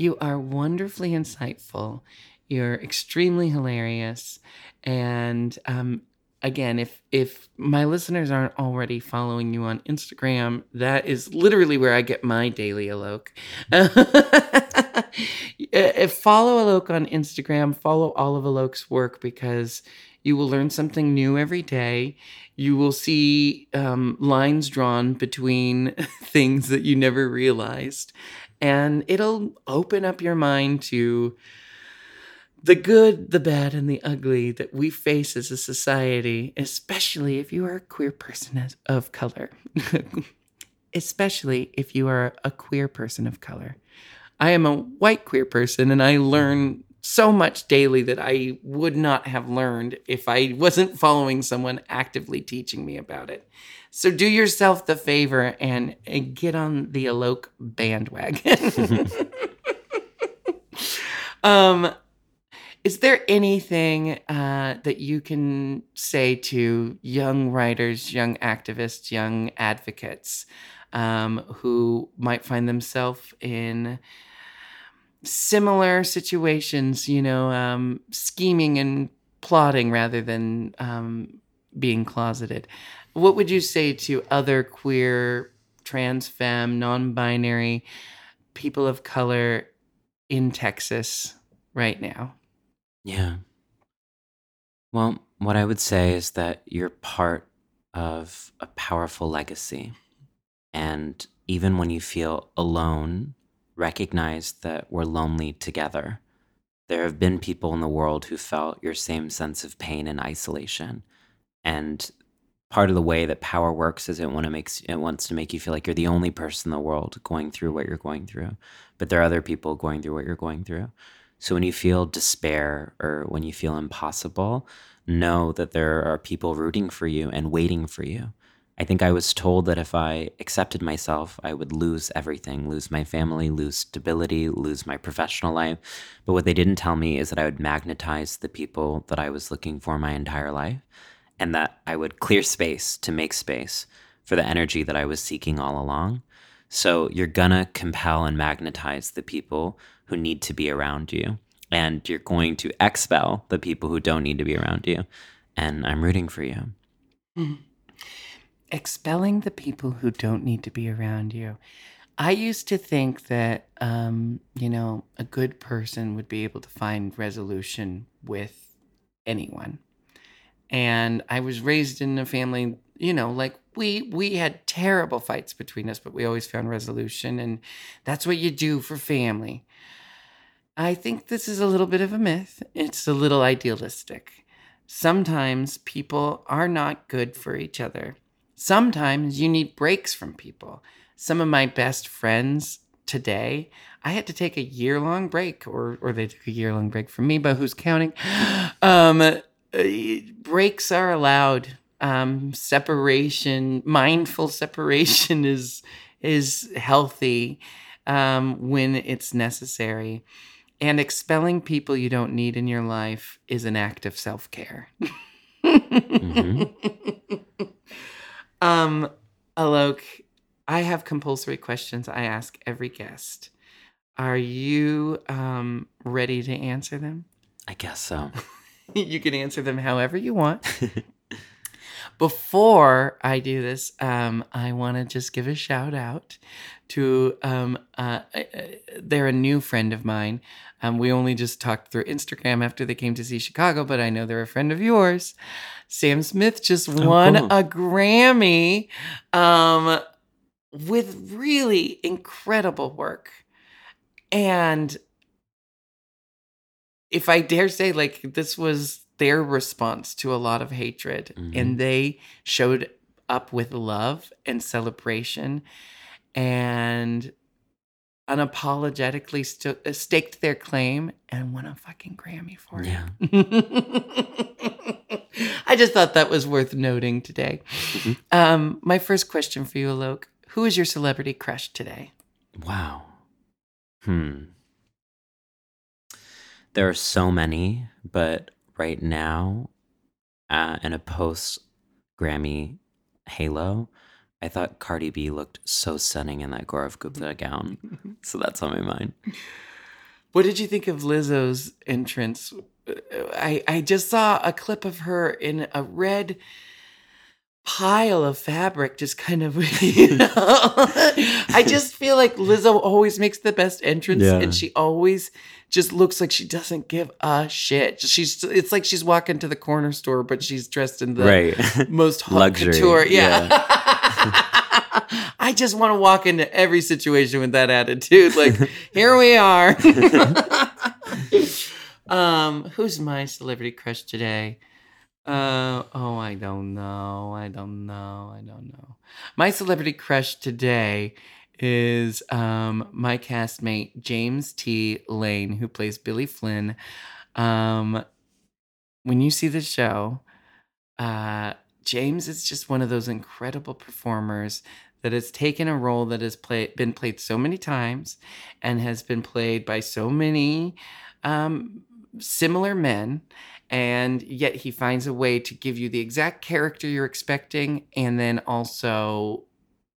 Speaker 1: You are wonderfully insightful. You're extremely hilarious. And um, again, if if my listeners aren't already following you on Instagram, that is literally where I get my daily Alok. if follow Alok on Instagram, follow all of Alok's work because you will learn something new every day. You will see um, lines drawn between things that you never realized and it'll open up your mind to the good, the bad, and the ugly that we face as a society, especially if you are a queer person of color. especially if you are a queer person of color. I am a white queer person and I learn so much daily that I would not have learned if I wasn't following someone actively teaching me about it. So do yourself the favor and, and get on the Alok bandwagon. um, is there anything uh, that you can say to young writers, young activists, young advocates um, who might find themselves in similar situations, you know, um, scheming and plotting rather than um, being closeted? What would you say to other queer, trans femme, non binary people of color in Texas right now?
Speaker 2: Yeah. Well, what I would say is that you're part of a powerful legacy. And even when you feel alone, recognize that we're lonely together. There have been people in the world who felt your same sense of pain and isolation. And part of the way that power works is it want to makes it wants to make you feel like you're the only person in the world going through what you're going through. But there are other people going through what you're going through. So when you feel despair or when you feel impossible, know that there are people rooting for you and waiting for you. I think I was told that if I accepted myself, I would lose everything lose my family, lose stability, lose my professional life. But what they didn't tell me is that I would magnetize the people that I was looking for my entire life and that I would clear space to make space for the energy that I was seeking all along. So you're gonna compel and magnetize the people who need to be around you, and you're going to expel the people who don't need to be around you. And I'm rooting for you.
Speaker 1: Mm. Expelling the people who don't need to be around you. I used to think that, um, you know, a good person would be able to find resolution with anyone. And I was raised in a family, you know, like we we had terrible fights between us, but we always found resolution and that's what you do for family. I think this is a little bit of a myth. It's a little idealistic. Sometimes people are not good for each other. Sometimes you need breaks from people. Some of my best friends today, I had to take a year long break, or or they took a year long break from me, but who's counting? Um, uh, breaks are allowed. Um, separation, mindful separation is is healthy um, when it's necessary. And expelling people you don't need in your life is an act of self care. mm-hmm. Um, Alok, I have compulsory questions I ask every guest. Are you um, ready to answer them?
Speaker 2: I guess so.
Speaker 1: you can answer them however you want. Before I do this, um, I want to just give a shout out to um, uh, uh, they're a new friend of mine. Um, we only just talked through Instagram after they came to see Chicago, but I know they're a friend of yours. Sam Smith just oh, won oh, cool. a Grammy um, with really incredible work. And if I dare say, like, this was their response to a lot of hatred, mm-hmm. and they showed up with love and celebration and unapologetically st- uh, staked their claim and won a fucking Grammy for it. Yeah. I just thought that was worth noting today. Mm-hmm. Um, my first question for you, Alok Who is your celebrity crush today?
Speaker 2: Wow. Hmm. There are so many, but right now, uh, in a post Grammy halo, I thought Cardi B looked so stunning in that Gaurav Gupta gown. so that's on my mind.
Speaker 1: What did you think of Lizzo's entrance? I, I just saw a clip of her in a red pile of fabric just kind of you know i just feel like lizzo always makes the best entrance yeah. and she always just looks like she doesn't give a shit she's it's like she's walking to the corner store but she's dressed in the right. most luxury couture. yeah, yeah. i just want to walk into every situation with that attitude like here we are um who's my celebrity crush today uh, oh, I don't know. I don't know. I don't know. My celebrity crush today is um, my castmate, James T. Lane, who plays Billy Flynn. Um, when you see the show, uh, James is just one of those incredible performers that has taken a role that has play, been played so many times and has been played by so many um, similar men and yet he finds a way to give you the exact character you're expecting and then also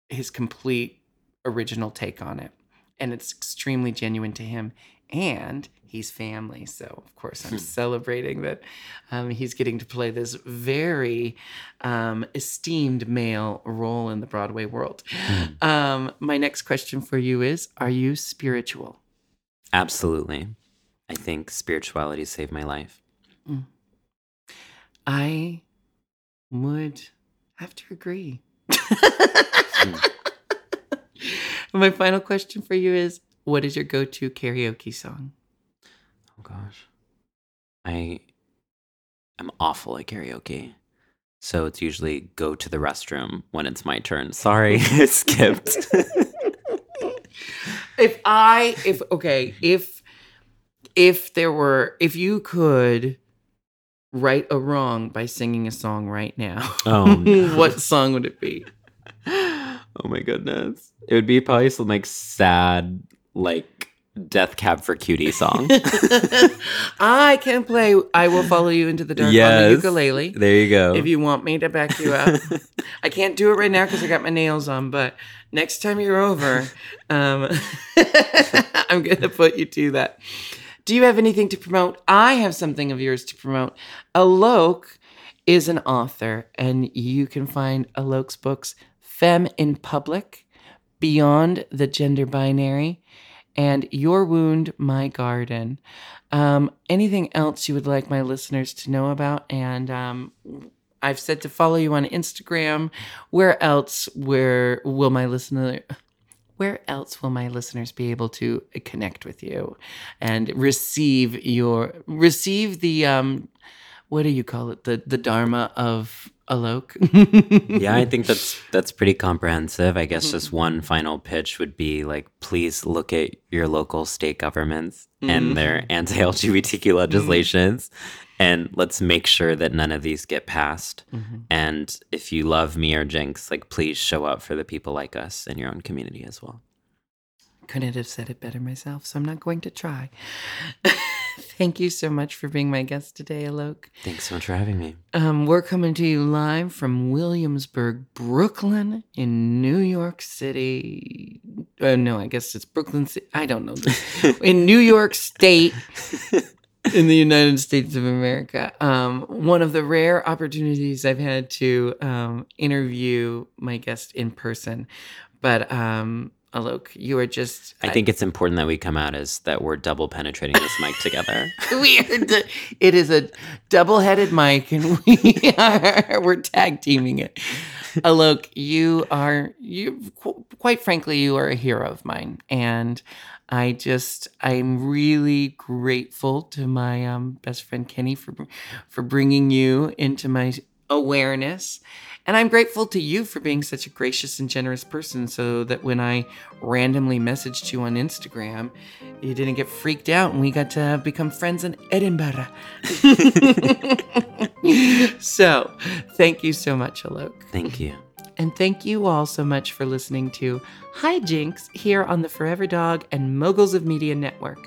Speaker 1: his complete original take on it. And it's extremely genuine to him and he's family. So of course i'm hmm. celebrating that um, he's getting to play this very um, esteemed male role in the broadway world. Hmm. um, my next question for you is are you spiritual?
Speaker 2: Absolutely. I think spirituality saved my life Mm.
Speaker 1: I would have to agree. mm. My final question for you is what is your go-to karaoke song?
Speaker 2: Oh gosh. I am awful at karaoke. So it's usually go to the restroom when it's my turn. Sorry, I skipped.
Speaker 1: if I if okay, if if there were if you could right a wrong by singing a song right now,
Speaker 2: Oh, no.
Speaker 1: what song would it be?
Speaker 2: Oh my goodness. It would be probably some like sad, like Death Cab for Cutie song.
Speaker 1: I can play I Will Follow You into the Dark on the ukulele.
Speaker 2: there you go.
Speaker 1: If you want me to back you up. I can't do it right now because I got my nails on, but next time you're over, um, I'm going to put you to that. Do you have anything to promote? I have something of yours to promote. Alok is an author, and you can find Alok's books, Femme in Public, Beyond the Gender Binary, and Your Wound, My Garden. Um, anything else you would like my listeners to know about? And um, I've said to follow you on Instagram. Where else? Where will my listener? Where else will my listeners be able to uh, connect with you and receive your receive the um, what do you call it? The the dharma of Alok.
Speaker 2: yeah, I think that's that's pretty comprehensive. I guess just mm-hmm. one final pitch would be like, please look at your local state governments and mm-hmm. their anti-LGBTQ legislations, and let's make sure that none of these get passed. And if you love me or Jinx, like please show up for the people like us in your own community as well.
Speaker 1: Couldn't have said it better myself, so I'm not going to try. Thank you so much for being my guest today, Alok.
Speaker 2: Thanks so much for having me.
Speaker 1: Um, we're coming to you live from Williamsburg, Brooklyn, in New York City. Uh, no, I guess it's Brooklyn. Ci- I don't know. This. in New York State, in the United States of America. Um, one of the rare opportunities I've had to um, interview my guest in person. But um, Alok, you are just.
Speaker 2: I think it's important that we come out as that we're double penetrating this mic together.
Speaker 1: we are d- it is a double-headed mic and we are we're tag teaming it alok you are you qu- quite frankly you are a hero of mine. And i just i'm really grateful to my um, best friend kenny for for bringing you into my awareness and I'm grateful to you for being such a gracious and generous person so that when I randomly messaged you on Instagram, you didn't get freaked out and we got to become friends in Edinburgh. so, thank you so much, Alok.
Speaker 2: Thank you.
Speaker 1: And thank you all so much for listening to Hi Jinx here on the Forever Dog and Moguls of Media Network.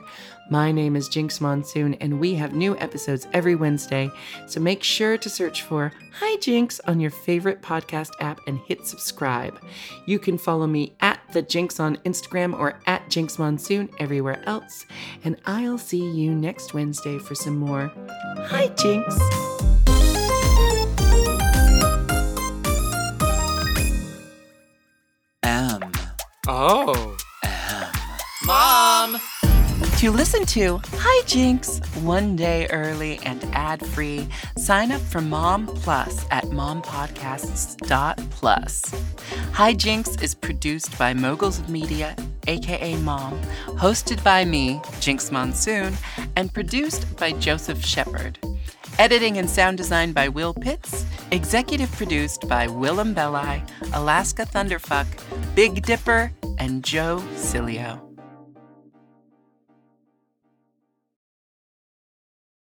Speaker 1: My name is Jinx Monsoon, and we have new episodes every Wednesday. So make sure to search for Hi Jinx on your favorite podcast app and hit subscribe. You can follow me at the Jinx on Instagram or at Jinx Monsoon everywhere else. And I'll see you next Wednesday for some more Hi Jinx.
Speaker 3: M. Oh. M. Mom.
Speaker 1: To listen to Hi Jinx one day early and ad free, sign up for Mom Plus at mompodcasts.plus. Hi Jinx is produced by Moguls of Media, aka Mom, hosted by me, Jinx Monsoon, and produced by Joseph Shepard. Editing and sound design by Will Pitts, executive produced by Willam Belli, Alaska Thunderfuck, Big Dipper, and Joe Cilio.